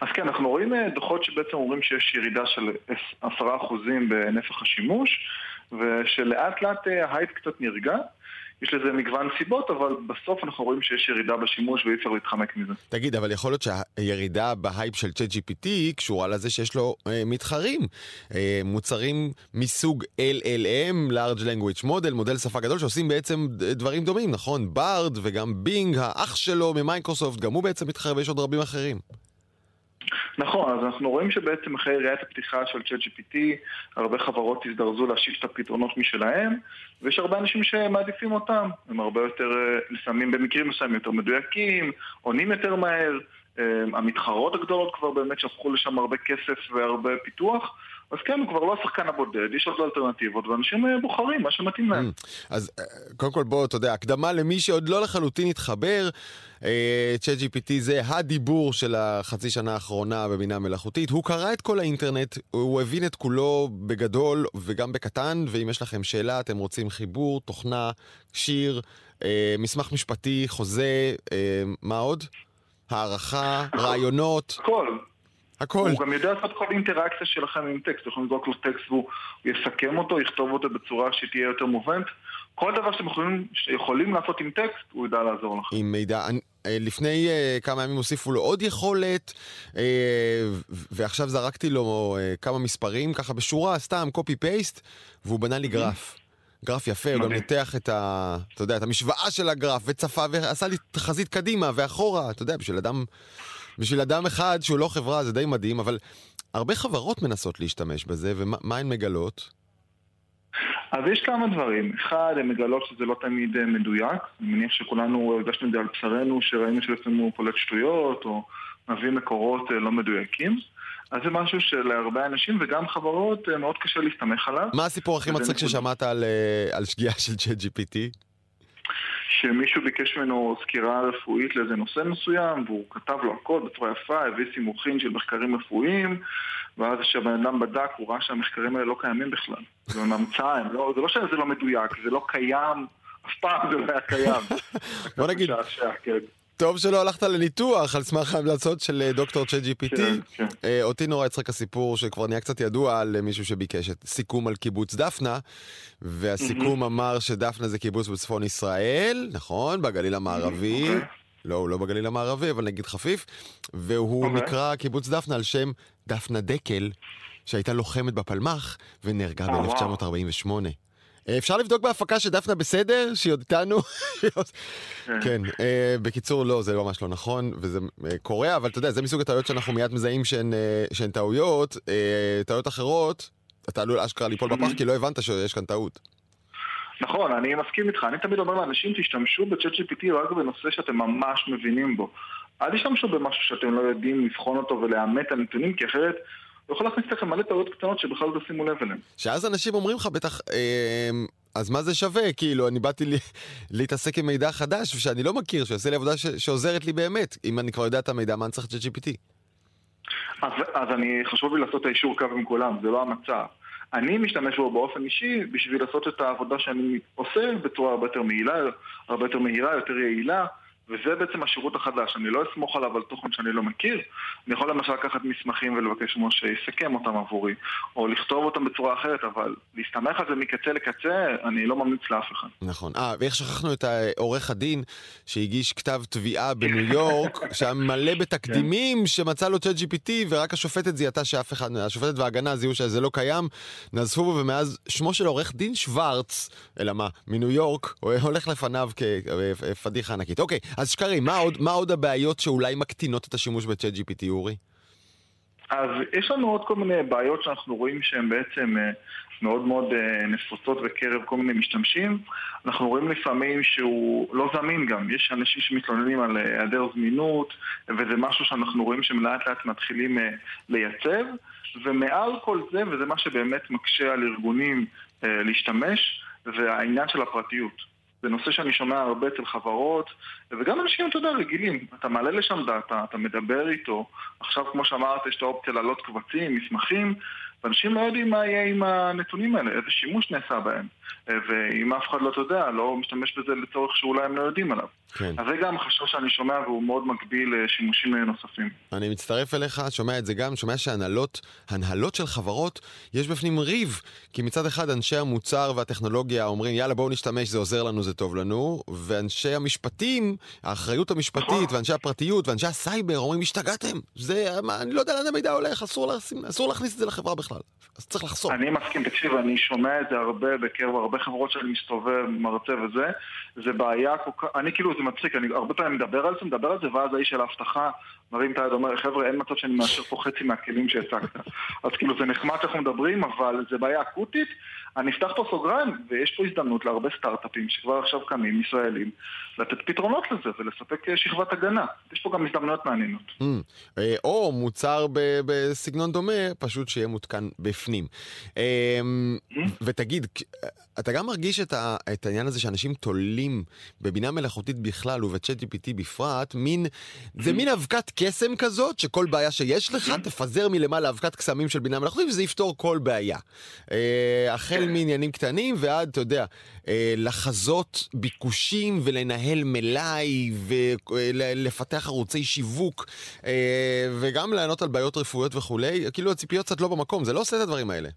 אז כן, אנחנו רואים אה, דוחות שבעצם אומרים שיש ירידה של עשרה אחוזים בנפח השימוש ושלאט לאט אה, ההייפ קצת נרגע יש לזה מגוון סיבות, אבל בסוף אנחנו רואים שיש ירידה בשימוש ואי אפשר להתחמק מזה. תגיד, אבל יכול להיות שהירידה בהייפ של ChatGPT קשורה לזה שיש לו אה, מתחרים. אה, מוצרים מסוג LLM, large language model, מודל שפה גדול, שעושים בעצם דברים דומים, נכון? בארד וגם בינג, האח שלו ממייקרוסופט, גם הוא בעצם מתחרה ויש עוד רבים אחרים. נכון, אז אנחנו רואים שבעצם אחרי יריית הפתיחה של ChatGPT הרבה חברות הזדרזו להשיק את הפתרונות משלהם ויש הרבה אנשים שמעדיפים אותם, הם הרבה יותר, אה, לפעמים במקרים מסוימים יותר מדויקים, עונים יותר מהר, אה, המתחרות הגדולות כבר באמת שפכו לשם הרבה כסף והרבה פיתוח אז כן, הוא כבר לא השחקן הבודד, יש עוד אלטרנטיבות, ואנשים אה, בוחרים מה שמתאים להם. Mm. אז קודם כל בוא, אתה יודע, הקדמה למי שעוד לא לחלוטין התחבר, צ'אט GPT זה הדיבור של החצי שנה האחרונה בבינה מלאכותית. הוא קרא את כל האינטרנט, הוא הבין את כולו בגדול וגם בקטן, ואם יש לכם שאלה, אתם רוצים חיבור, תוכנה, שיר, אה, מסמך משפטי, חוזה, אה, מה עוד? הערכה, רעיונות. הכל. הכל. הוא גם יודע לעשות כל אינטראקציה שלכם עם טקסט, יכולים לזרוק לו טקסט והוא יסכם אותו, יכתוב אותו בצורה שתהיה יותר מובנת. כל דבר שאתם יכולים, שיכולים לעשות עם טקסט, הוא ידע לעזור לכם. עם מידע. אה, לפני uh, כמה ימים הוסיפו לו עוד יכולת, uh, ועכשיו זרקתי לו uh, כמה מספרים, ככה בשורה, סתם, קופי פייסט, והוא בנה לי גרף. גרף יפה, הוא גם ניתח את ה... אתה יודע, את המשוואה של הגרף, וצפה, ועשה לי תחזית קדימה ואחורה, אתה יודע, בשביל אדם... בשביל אדם אחד שהוא לא חברה זה די מדהים, אבל הרבה חברות מנסות להשתמש בזה, ומה הן מגלות? אז יש כמה דברים. אחד, הן מגלות שזה לא תמיד אה, מדויק. אני מניח שכולנו הרגשנו את זה על בשרנו, שראינו שלפעמים הוא פולט שטויות, או מביא מקורות אה, לא מדויקים. אז זה משהו שלהרבה אנשים וגם חברות אה, מאוד קשה להסתמך עליו. מה הסיפור הכי מצחיק ששמעת על, על שגיאה של ChatGPT? שמישהו ביקש ממנו סקירה רפואית לאיזה נושא מסוים, והוא כתב לו הכל בצורה יפה, הביא סימוכים של מחקרים רפואיים, ואז כשהבן אדם בדק, הוא ראה שהמחקרים האלה לא קיימים בכלל. זה המצאה, לא, זה לא שזה לא מדויק, זה לא קיים, אף פעם זה לא היה קיים. בוא נגיד, כן. טוב שלא הלכת לניתוח על סמך ההמלצות של אה, דוקטור צ'אט GPT. כן, כן. אה, אותי נורא יצחק הסיפור שכבר נהיה קצת ידוע על מישהו שביקש את סיכום על קיבוץ דפנה, והסיכום אמר שדפנה זה קיבוץ בצפון ישראל, נכון? בגליל המערבי. אוקיי. לא, הוא לא בגליל המערבי, אבל נגיד חפיף, והוא אוקיי. נקרא קיבוץ דפנה על שם דפנה דקל, שהייתה לוחמת בפלמ"ח ונהרגה אה, ב-1948. אפשר לבדוק בהפקה שדפנה בסדר? שהיא עוד איתנו? כן, כן אה, בקיצור, לא, זה ממש לא נכון, וזה אה, קורה, אבל אתה יודע, זה מסוג הטעויות שאנחנו מיד מזהים שהן אה, טעויות. טעויות אחרות, אתה עלול אשכרה ליפול בפח כי לא הבנת שיש כאן טעות. נכון, אני מסכים איתך. אני תמיד אומר לאנשים, תשתמשו בצ'אט GPT רק בנושא שאתם ממש מבינים בו. אל תשתמשו במשהו שאתם לא יודעים לבחון אותו ולאמת את הנתונים, כי אחרת הוא יכול להכניס לכם מלא טעויות קטנות שבכלל לא תשימו לב אליהן. שאז אנשים אומרים לך בטח, אה, אז מה זה שווה? כאילו, אני באתי לי, להתעסק עם מידע חדש שאני לא מכיר, שיעשה לי עבודה ש, שעוזרת לי באמת. אם אני כבר יודע את המידע, מה אני צריך את GPT? אז, אז אני, חשוב לי לעשות את האישור קו עם כולם, זה לא המצב. אני משתמש בו באופן אישי בשביל לעשות את העבודה שאני עושה בצורה הרבה יותר מהילה, הרבה יותר מהירה, יותר יעילה. וזה בעצם השירות החדש, אני לא אסמוך עליו על תוכן שאני לא מכיר, אני יכול למשל לקחת מסמכים ולבקש ממנו שיסכם אותם עבורי, או לכתוב אותם בצורה אחרת, אבל להסתמך על זה מקצה לקצה, אני לא ממליץ לאף אחד. נכון. אה, ואיך שכחנו את עורך הדין שהגיש כתב תביעה בניו יורק, שהיה מלא בתקדימים כן. שמצא לו צ'אט GPT, ורק השופטת זיהתה שאף אחד, השופטת וההגנה זיהו שזה לא קיים, נזפו בו, ומאז שמו של עורך דין שוורץ, אלא מה, מניו יורק, הולך לפניו כפדיחה ענקית. אוקיי, אז שקרי, מה עוד, מה עוד הבעיות שאולי מקטינות את השימוש בצ'אט GPT, אורי? אז יש לנו עוד כל מיני בעיות שאנחנו רואים שהן בעצם אה, מאוד מאוד אה, נפוצות בקרב כל מיני משתמשים. אנחנו רואים לפעמים שהוא לא זמין גם. יש אנשים שמתלוננים על אה, היעדר זמינות, וזה משהו שאנחנו רואים שהם לאט לאט מתחילים לייצב. ומעל כל זה, וזה מה שבאמת מקשה על ארגונים להשתמש, זה העניין של הפרטיות. זה נושא שאני שומע הרבה אצל חברות, וגם אנשים, אתה יודע, רגילים. אתה מעלה לשם דאטה, אתה מדבר איתו. עכשיו, כמו שאמרת, יש את האופציה להעלות קבצים, מסמכים, ואנשים לא יודעים מה יהיה עם הנתונים האלה, איזה שימוש נעשה בהם. ואם אף אחד לא, אתה יודע, לא משתמש בזה לצורך שאולי הם לא יודעים עליו. כן. אז זה גם חשש שאני שומע והוא מאוד מגביל לשימושים נוספים. אני מצטרף אליך, שומע את זה גם, שומע שהנהלות, הנהלות של חברות, יש בפנים ריב. כי מצד אחד אנשי המוצר והטכנולוגיה אומרים, יאללה בואו נשתמש, זה עוזר לנו, זה טוב לנו, ואנשי המשפטים, האחריות המשפטית, נכון. ואנשי הפרטיות, ואנשי הסייבר אומרים, השתגעתם, זה, מה, אני לא יודע לאן המידע הולך, אסור, להשים, אסור להכניס את זה לחברה בכלל. אז צריך לחסום. אני מסכים, תקשיב, אני שומע את זה הרבה בקרב הרבה חברות שאני מסתובב, מרצה וזה, זה בעיה כל כך, אני כאילו, זה מצחיק, אני הרבה פעמים מדבר על זה, מדבר על זה, ואז האיש של האבטחה מרים את היד, אומר, חבר'ה, אין מצב שאני מאשר פה חצי מהכלים שהצגת. אז כאילו, זה נחמד שאנחנו מדברים, אבל זה בעיה אקוטית. אני אפתח פה סוגריים, ויש פה הזדמנות להרבה סטארט-אפים שכבר עכשיו קמים, ישראלים, לתת פתרונות לזה ולספק אה, שכבת הגנה. יש פה גם הזדמנויות מעניינות. Mm, אה, או מוצר בסגנון דומה, פשוט שיהיה מותקן בפנים. אמ, mm. ותגיד, אתה גם מרגיש את, העניין הזה שאנשים תולים בבינה מלאכותית בכלל ובצ'אט GPT בפרט, מין, זה מין אבקת קסם כזאת, שכל בעיה שיש לך, תפזר מלמעלה אבקת קסמים של בינה מלאכותית וזה יפתור כל בעיה. אה, החל מעניינים קטנים ועד, אתה יודע, אה, לחזות ביקושים ולנהל מלאי ולפתח ערוצי שיווק אה, וגם לענות על בעיות רפואיות וכולי, כאילו הציפיות קצת לא במקום, זה לא עושה את הדברים האלה.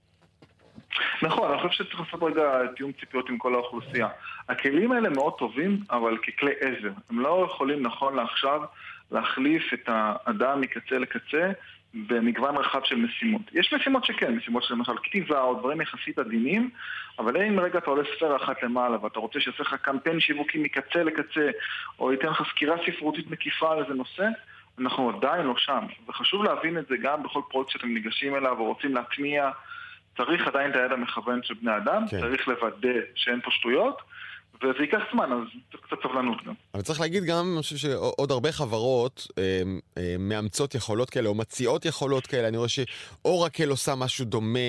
נכון, אני חושב שצריך לעשות רגע תיאום ציפיות עם כל האוכלוסייה. הכלים האלה מאוד טובים, אבל ככלי עזר. הם לא יכולים נכון לעכשיו להחליף את האדם מקצה לקצה במגוון רחב של משימות. יש משימות שכן, משימות של למשל כתיבה או דברים יחסית עדינים, אבל אם רגע אתה עולה ספירה אחת למעלה ואתה רוצה שיעשה לך קמפיין שיווקי מקצה לקצה, או ייתן לך סקירה ספרותית מקיפה על איזה נושא, אנחנו עדיין לא שם. וחשוב להבין את זה גם בכל פרויקט שאתם ניגשים אליו או רוצים להטמיע. צריך עדיין את היד המכוון של בני אדם, כן. צריך לוודא שאין פה שטויות. וזה ייקח זמן, אז צריך קצת סבלנות גם. אבל צריך להגיד גם, אני חושב שעוד הרבה חברות אה, אה, מאמצות יכולות כאלה, או מציעות יכולות כאלה. אני רואה שאורקל עושה משהו דומה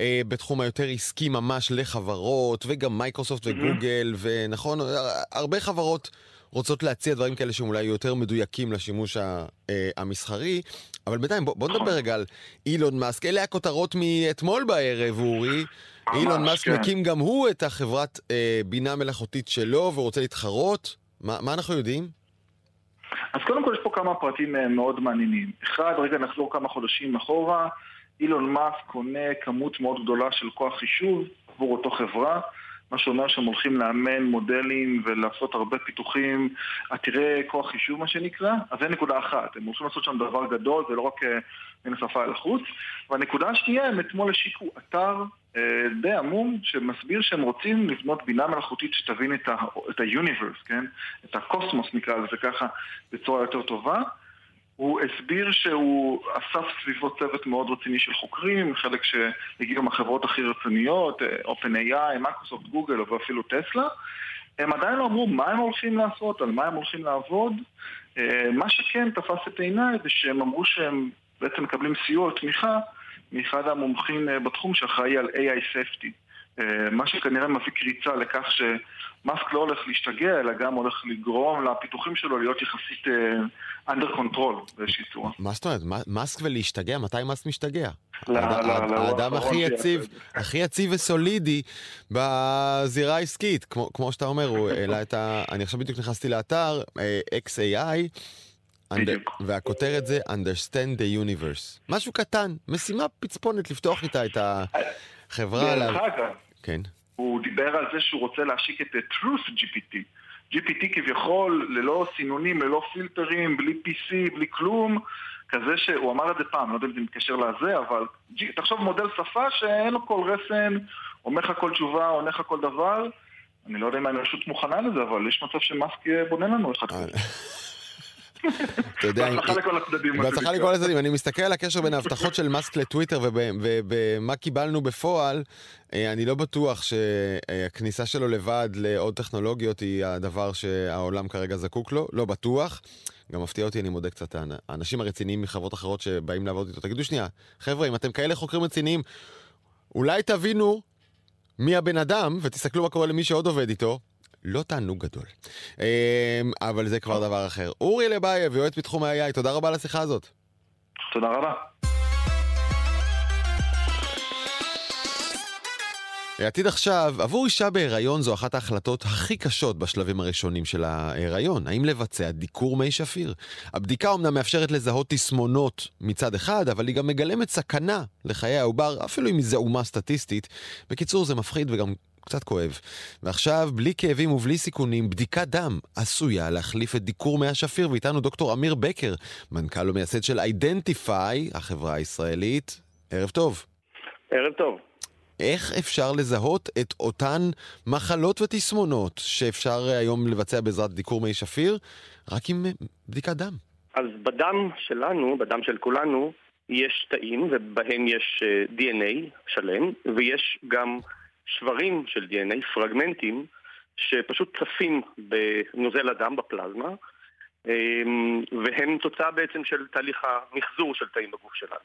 אה, בתחום היותר עסקי ממש לחברות, וגם מייקרוסופט וגוגל, mm-hmm. ונכון, הרבה חברות רוצות להציע דברים כאלה שהם אולי יותר מדויקים לשימוש אה, המסחרי. אבל בינתיים, בוא, בוא נדבר. רגע על אילון מאסק. אלה הכותרות מאתמול בערב, אורי. אילון מאסק כן. מקים גם הוא את החברת אה, בינה מלאכותית שלו ורוצה להתחרות. מה, מה אנחנו יודעים? אז קודם כל יש פה כמה פרטים אה, מאוד מעניינים. אחד, רגע נחזור כמה חודשים אחורה. אילון מאסק קונה כמות מאוד גדולה של כוח חישוב עבור אותו חברה. מה שאומר שהם הולכים לאמן מודלים ולעשות הרבה פיתוחים עתירי כוח חישוב, מה שנקרא. אז זה נקודה אחת, הם הולכים לעשות שם דבר גדול, זה לא רק אה, מן השפה אל החוץ. והנקודה השנייה, הם אתמול השיקו אתר אה, די עמום שמסביר שהם רוצים לבנות בינה מלאכותית שתבין את ה-universe, כן? את הקוסמוס נקרא לזה ככה, בצורה יותר טובה. הוא הסביר שהוא אסף סביבו צוות מאוד רציני של חוקרים, חלק שהגיעו מהחברות הכי רציניות, אה, OpenAI, מייקרוסופט, גוגל ואפילו טסלה. הם עדיין לא אמרו מה הם הולכים לעשות, על מה הם הולכים לעבוד. אה, מה שכן תפס את עיניי זה שהם אמרו שהם בעצם מקבלים סיוע או תמיכה מאחד המומחים אה, בתחום שאחראי על AI safety. מה שכנראה מביא קריצה לכך שמאסק לא הולך להשתגע, אלא גם הולך לגרום לפיתוחים שלו להיות יחסית uh, under control באיזושהי צורה. מה זאת אומרת? מאסק ולהשתגע? מתי מאסק משתגע? האדם הכי יציב, הכי יציב וסולידי בזירה העסקית, כמו שאתה אומר, הוא העלה את ה... אני עכשיו בדיוק נכנסתי לאתר, XAI, והכותרת זה Understand the Universe. משהו קטן, משימה פצפונת לפתוח איתה את החברה. דרך אגב, כן. הוא דיבר על זה שהוא רוצה להשיק את Truth GPT. GPT כביכול ללא סינונים, ללא פילטרים, בלי PC, בלי כלום, כזה שהוא אמר את זה פעם, לא יודע אם זה מתקשר לזה, אבל תחשוב מודל שפה שאין לו כל רסן, אומר לך כל תשובה, עונה לך כל דבר. אני לא יודע אם האנושות מוכנה לזה, אבל יש מצב שמאסק בונה לנו אחד כזה. אתה יודע, בהצלחה לכל הצדדים. בהצלחה לכל הצדדים. אני מסתכל על הקשר בין ההבטחות של מאסק לטוויטר ובמה קיבלנו בפועל. אה, אני לא בטוח שהכניסה שלו לבד לעוד טכנולוגיות היא הדבר שהעולם כרגע זקוק לו, לא בטוח. גם מפתיע אותי, אני מודה קצת, האנשים הרציניים מחברות אחרות שבאים לעבוד איתו, תגידו שנייה, חבר'ה, אם אתם כאלה חוקרים רציניים, אולי תבינו מי הבן אדם, ותסתכלו מה קורה למי שעוד עובד איתו, לא תענוג גדול. אמ, אבל זה כבר דבר אחר. אורי לבייב, יועץ בתחום ה-AI, תודה רבה על השיחה הזאת. תודה רבה. עתיד עכשיו, עבור אישה בהיריון זו אחת ההחלטות הכי קשות בשלבים הראשונים של ההיריון, האם לבצע דיקור מי שפיר. הבדיקה אומנם מאפשרת לזהות תסמונות מצד אחד, אבל היא גם מגלמת סכנה לחיי העובר, אפילו אם היא זעומה סטטיסטית. בקיצור, זה מפחיד וגם קצת כואב. ועכשיו, בלי כאבים ובלי סיכונים, בדיקת דם עשויה להחליף את דיקור מי השפיר, ואיתנו דוקטור אמיר בקר, מנכ"ל ומייסד של אידנטיפיי, החברה הישראלית. ערב טוב. ערב טוב. איך אפשר לזהות את אותן מחלות ותסמונות שאפשר היום לבצע בעזרת דיקור מי שפיר, רק עם בדיקת דם? אז בדם שלנו, בדם של כולנו, יש תאים ובהם יש אה, DNA שלם, ויש גם שברים של DNA, פרגמנטים, שפשוט צפים בנוזל הדם, בפלזמה, אמ, והם תוצאה בעצם של תהליך המחזור של תאים בגוף שלנו.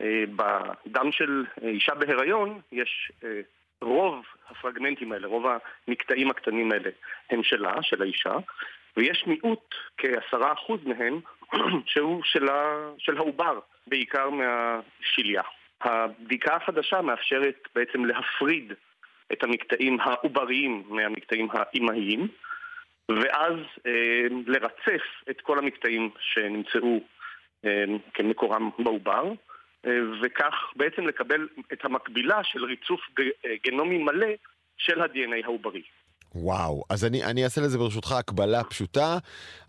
אה, בדם של אישה בהיריון יש אה, רוב הפרגמנטים האלה, רוב המקטעים הקטנים האלה הם שלה, של האישה, ויש מיעוט, כעשרה אחוז מהם, שהוא של, של העובר, בעיקר מהשליה. הבדיקה החדשה מאפשרת בעצם להפריד את המקטעים העובריים מהמקטעים האימהיים, ואז אה, לרצף את כל המקטעים שנמצאו אה, כמקורם בעובר, אה, וכך בעצם לקבל את המקבילה של ריצוף אה, גנומי מלא של ה-DNA העוברי. וואו, אז אני, אני אעשה לזה ברשותך הקבלה פשוטה.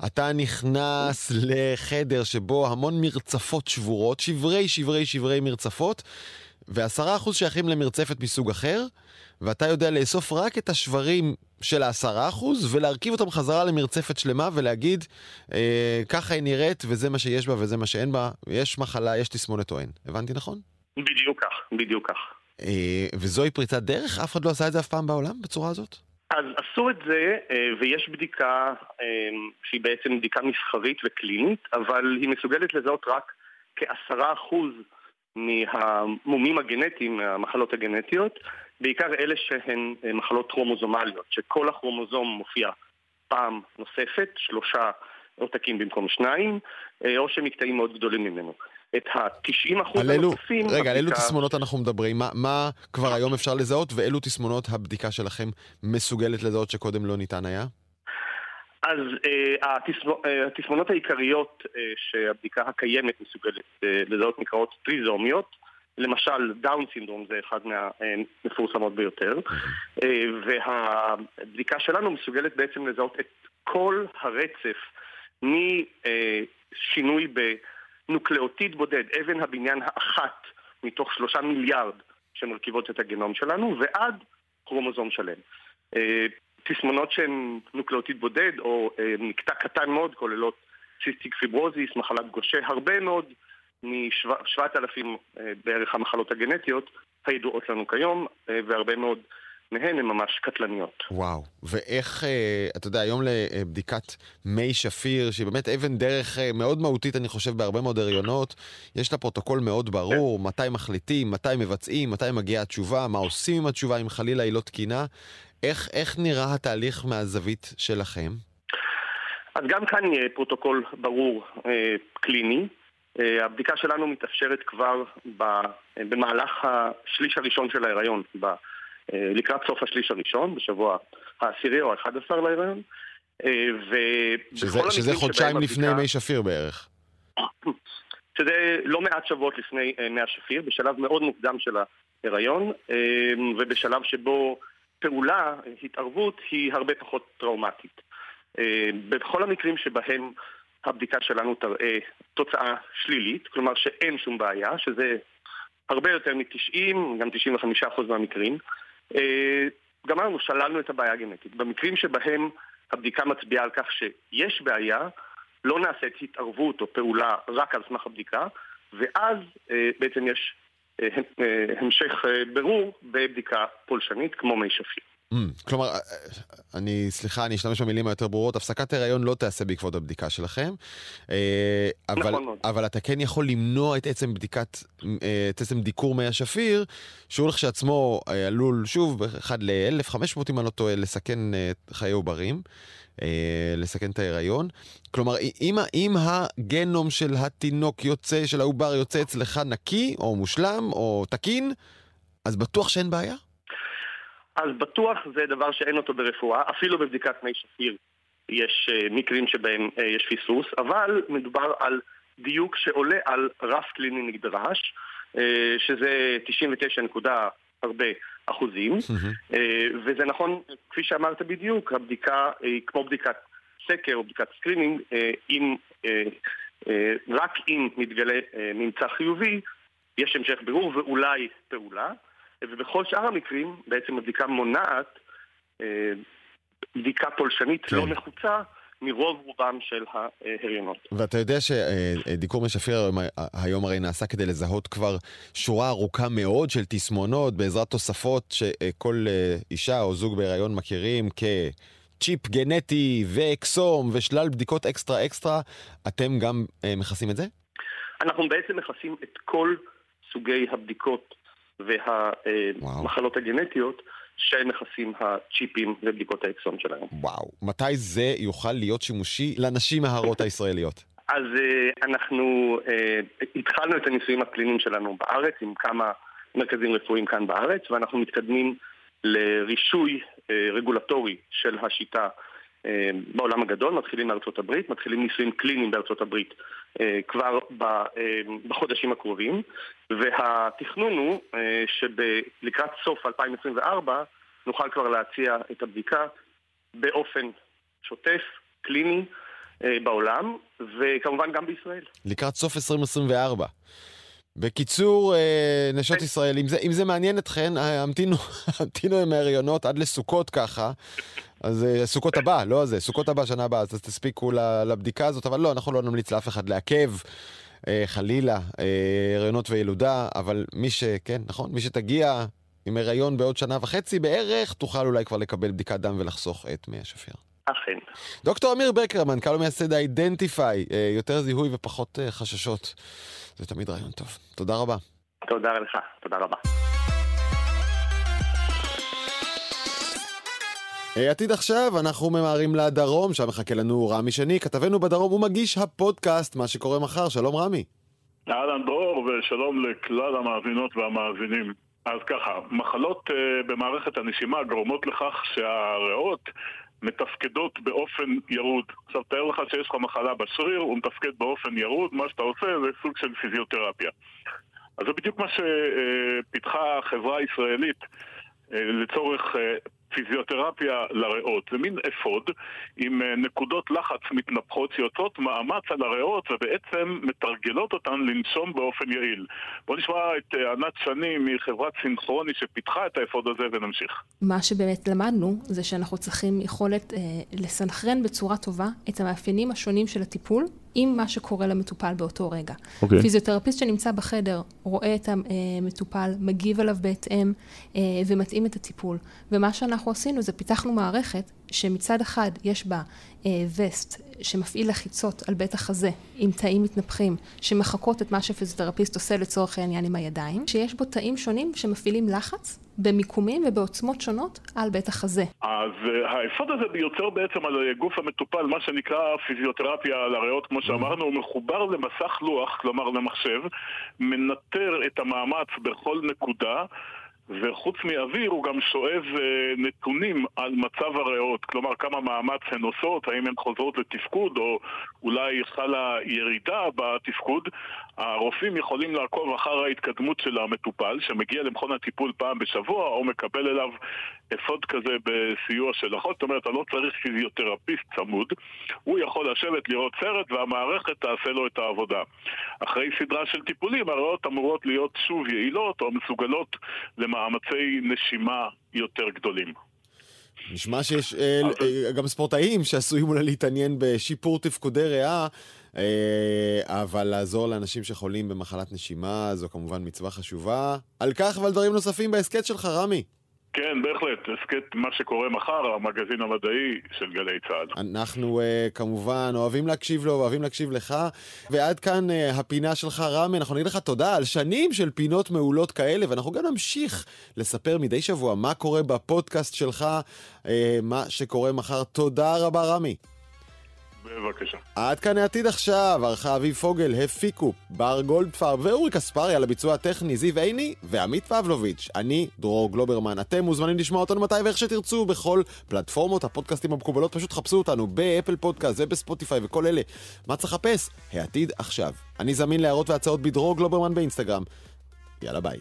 אתה נכנס לחדר שבו המון מרצפות שבורות, שברי שברי שברי מרצפות, ועשרה אחוז שייכים למרצפת מסוג אחר, ואתה יודע לאסוף רק את השברים של העשרה אחוז, ולהרכיב אותם חזרה למרצפת שלמה ולהגיד, אה, ככה היא נראית, וזה מה שיש בה וזה מה שאין בה, יש מחלה, יש תסמונת או אין. הבנתי נכון? בדיוק כך, בדיוק כך. אה, וזוהי פריצת דרך? אף אחד לא עשה את זה אף פעם בעולם בצורה הזאת? אז עשו את זה, אה, ויש בדיקה אה, שהיא בעצם בדיקה מסחרית וקלינית, אבל היא מסוגלת לזהות רק כעשרה אחוז מהמומים הגנטיים, מהמחלות הגנטיות, בעיקר אלה שהן אה, מחלות כרומוזומליות, שכל הכרומוזום מופיע פעם נוספת, שלושה עותקים במקום שניים, או שמקטעים מאוד גדולים ממנו. את ה-90% הנוספים... רגע, על אילו תסמונות אנחנו מדברים? מה, מה כבר היום אפשר לזהות, ואילו תסמונות הבדיקה שלכם מסוגלת לזהות שקודם לא ניתן היה? אז אה, התסמונות, אה, התסמונות העיקריות אה, שהבדיקה הקיימת מסוגלת אה, לזהות נקראות טריזומיות. למשל, Down syndrome זה אחד מהמפורסמות ביותר, אה, והבדיקה שלנו מסוגלת בעצם לזהות את כל הרצף משינוי ב... נוקלאוטיד בודד, אבן הבניין האחת מתוך שלושה מיליארד שמרכיבות את הגנום שלנו, ועד כרומוזום שלם. אה, תסמונות שהן נוקלאוטיד בודד, או אה, מקטע קטן מאוד, כוללות cystic fibrosis, מחלת גושה, הרבה מאוד משבעת אלפים אה, בערך המחלות הגנטיות הידועות לנו כיום, והרבה מאוד מהן הן ממש קטלניות. וואו, ואיך, אה, אתה יודע, היום לבדיקת מי שפיר, שהיא באמת אבן דרך אה, מאוד מהותית, אני חושב, בהרבה מאוד הריונות, יש לה פרוטוקול מאוד ברור, כן. מתי מחליטים, מתי מבצעים, מתי מגיעה התשובה, מה עושים עם התשובה, אם חלילה היא לא תקינה. איך, איך נראה התהליך מהזווית שלכם? אז גם כאן יהיה פרוטוקול ברור אה, קליני, הבדיקה שלנו מתאפשרת כבר במהלך השליש הראשון של ההיריון, לקראת סוף השליש הראשון, בשבוע העשירי או האחד עשר להיריון. שזה, שזה חודשיים לפני. מי שפיר בערך. שזה לא מעט שבועות לפני מי השפיר, בשלב מאוד מוקדם של ההיריון, ובשלב שבו פעולה, התערבות, היא הרבה פחות טראומטית. בכל המקרים שבהם הבדיקה שלנו תראה תוצאה שלילית, כלומר שאין שום בעיה, שזה הרבה יותר מ-90, גם 95% מהמקרים. אה, גמרנו, שללנו את הבעיה הגנטית. במקרים שבהם הבדיקה מצביעה על כך שיש בעיה, לא נעשית התערבות או פעולה רק על סמך הבדיקה, ואז אה, בעצם יש אה, המשך ברור בבדיקה פולשנית כמו מי שפיר. Mm, כלומר, אה, אני, סליחה, אני אשתמש במילים היותר ברורות, הפסקת הריון לא תעשה בעקבות הבדיקה שלכם, אה, אבל, נכון מאוד. אבל אתה כן יכול למנוע את עצם בדיקת, אה, את עצם דיקור מי השפיר, שהוא לכשעצמו עלול, שוב, אחד ל-1500 אם אני לא טועה, לסכן חיי עוברים. לסכן את ההיריון. כלומר, אם, אם הגנום של התינוק יוצא, של העובר יוצא אצלך נקי, או מושלם, או תקין, אז בטוח שאין בעיה? אז בטוח זה דבר שאין אותו ברפואה, אפילו בבדיקת מי שפיר יש uh, מקרים שבהם uh, יש פספוס, אבל מדובר על דיוק שעולה על רף קליני נדרש, uh, שזה 99 נקודה הרבה אחוזים, וזה נכון, כפי שאמרת בדיוק, הבדיקה היא כמו בדיקת סקר או בדיקת screening, אם, רק אם מתגלה ממצא חיובי, יש המשך בירור ואולי פעולה. ובכל שאר המקרים בעצם הבדיקה מונעת אה, בדיקה פולשנית כן. לא נחוצה מרוב רובם של ההריונות. ואתה יודע שדיקור מי שפיר היום הרי נעשה כדי לזהות כבר שורה ארוכה מאוד של תסמונות בעזרת תוספות שכל אה, אישה או זוג בהיריון מכירים כ... צ'יפ גנטי ואקסום ושלל בדיקות אקסטרה אקסטרה, אתם גם אה, מכסים את זה? אנחנו בעצם מכסים את כל סוגי הבדיקות והמחלות הגנטיות שמכסים הצ'יפים ובדיקות האקסון שלהם. וואו, מתי זה יוכל להיות שימושי לנשים ההרות הישראליות? אז uh, אנחנו uh, התחלנו את הניסויים הקליניים שלנו בארץ עם כמה מרכזים רפואיים כאן בארץ ואנחנו מתקדמים לרישוי uh, רגולטורי של השיטה אה, בעולם הגדול, מתחילים מארצות הברית, מתחילים ניסויים קליניים בארצות הברית אה, כבר אה, בחודשים הקרובים, והתכנון הוא שלקראת סוף 2024 נוכל כבר להציע את הבדיקה באופן שוטף, קליני, בעולם, וכמובן גם בישראל. לקראת סוף 2024. בקיצור, נשות ישראל, אם זה, אם זה מעניין אתכן, המתינו, המתינו עם ההריונות עד לסוכות ככה, אז אה, סוכות הבא, לא זה, סוכות הבא, שנה הבאה, אז תספיקו לבדיקה הזאת, אבל לא, אנחנו לא נמליץ לאף אחד לעכב. אה, חלילה, אה, הריונות וילודה, אבל מי שכן, נכון, מי שתגיע עם הריון בעוד שנה וחצי בערך, תוכל אולי כבר לקבל בדיקת דם ולחסוך את מי השפיר. אכן. דוקטור אמיר בקר, מנכ"ל ומייסד ה-Identify, יותר זיהוי ופחות חששות. זה תמיד רעיון טוב. תודה רבה. תודה לך, תודה רבה. אה, עתיד עכשיו, אנחנו ממהרים לדרום, שם מחכה לנו רמי שני, כתבנו בדרום ומגיש הפודקאסט, מה שקורה מחר. שלום רמי. אהלן דרור, ושלום לכלל המאזינות והמאזינים. אז ככה, מחלות uh, במערכת הנשימה גורמות לכך שהריאות מתפקדות באופן ירוד. עכשיו תאר לך שיש לך מחלה בשריר, הוא מתפקד באופן ירוד, מה שאתה עושה זה סוג של פיזיותרפיה. אז זה בדיוק מה שפיתחה החברה הישראלית אה, לצורך פיזיותרפיה לריאות. זה מין אפוד עם אה, נקודות לחץ מתנפחות שיוצאות מאמץ על הריאות ובעצם מתרגלות אותן לנשום באופן יעיל. בואו נשמע את אה, ענת שני מחברת סינכרוני שפיתחה את האפוד הזה ונמשיך. מה שבאמת למדנו זה שאנחנו צריכים יכולת אה, לסנכרן בצורה טובה את המאפיינים השונים של הטיפול עם מה שקורה למטופל באותו רגע. Okay. אוקיי. פיזיותרפיסט שנמצא בחדר רואה את המטופל, מגיב עליו בהתאם אה, ומתאים את הטיפול. ומה שאנחנו עשינו זה פיתחנו מערכת שמצד אחד יש בה אה, וסט שמפעיל לחיצות על בית החזה עם תאים מתנפחים שמחקות את מה שפיזיותרפיסט עושה לצורך העניין עם הידיים, שיש בו תאים שונים שמפעילים לחץ במיקומים ובעוצמות שונות על בית החזה. אז uh, האפוד הזה יוצר בעצם על גוף המטופל מה שנקרא פיזיותרפיה על הריאות, כמו שאמרנו, הוא מחובר למסך לוח, כלומר למחשב, מנטר את המאמץ בכל נקודה. וחוץ מאוויר הוא גם שואב אה, נתונים על מצב הריאות, כלומר כמה מאמץ הן עושות, האם הן חוזרות לתפקוד או אולי חלה ירידה בתפקוד. הרופאים יכולים לעקוב אחר ההתקדמות של המטופל שמגיע למכון הטיפול פעם בשבוע או מקבל אליו אפוד כזה בסיוע של אחות, זאת אומרת, אתה לא צריך פיזיותרפיסט צמוד, הוא יכול לשבת לראות סרט והמערכת תעשה לו את העבודה. אחרי סדרה של טיפולים, הריאות אמורות להיות שוב יעילות או מסוגלות למאמצי נשימה יותר גדולים. נשמע שיש אה, אה, גם ספורטאים שעשויים אולי להתעניין בשיפור תפקודי ריאה, אה, אבל לעזור לאנשים שחולים במחלת נשימה זו כמובן מצווה חשובה. על כך ועל דברים נוספים בהסכת שלך, רמי. כן, בהחלט. הסכת מה שקורה מחר, המגזין המדעי של גלי צה"ל. אנחנו uh, כמובן אוהבים להקשיב לו, אוהבים להקשיב לך. ועד כאן uh, הפינה שלך, רמי. אנחנו נגיד לך תודה על שנים של פינות מעולות כאלה, ואנחנו גם נמשיך לספר מדי שבוע מה קורה בפודקאסט שלך, uh, מה שקורה מחר. תודה רבה, רמי. בבקשה. עד כאן העתיד עכשיו, ערכה אביב פוגל, הפיקו בר גולדפר ואורי קספרי על הביצוע הטכני, זיו עיני ועמית פבלוביץ'. אני דרור גלוברמן. אתם מוזמנים לשמוע אותנו מתי ואיך שתרצו בכל פלטפורמות הפודקאסטים המקובלות, פשוט חפשו אותנו באפל פודקאסט ובספוטיפיי וכל אלה. מה צריך לחפש? העתיד עכשיו. אני זמין להערות והצעות בדרור גלוברמן באינסטגרם. יאללה ביי.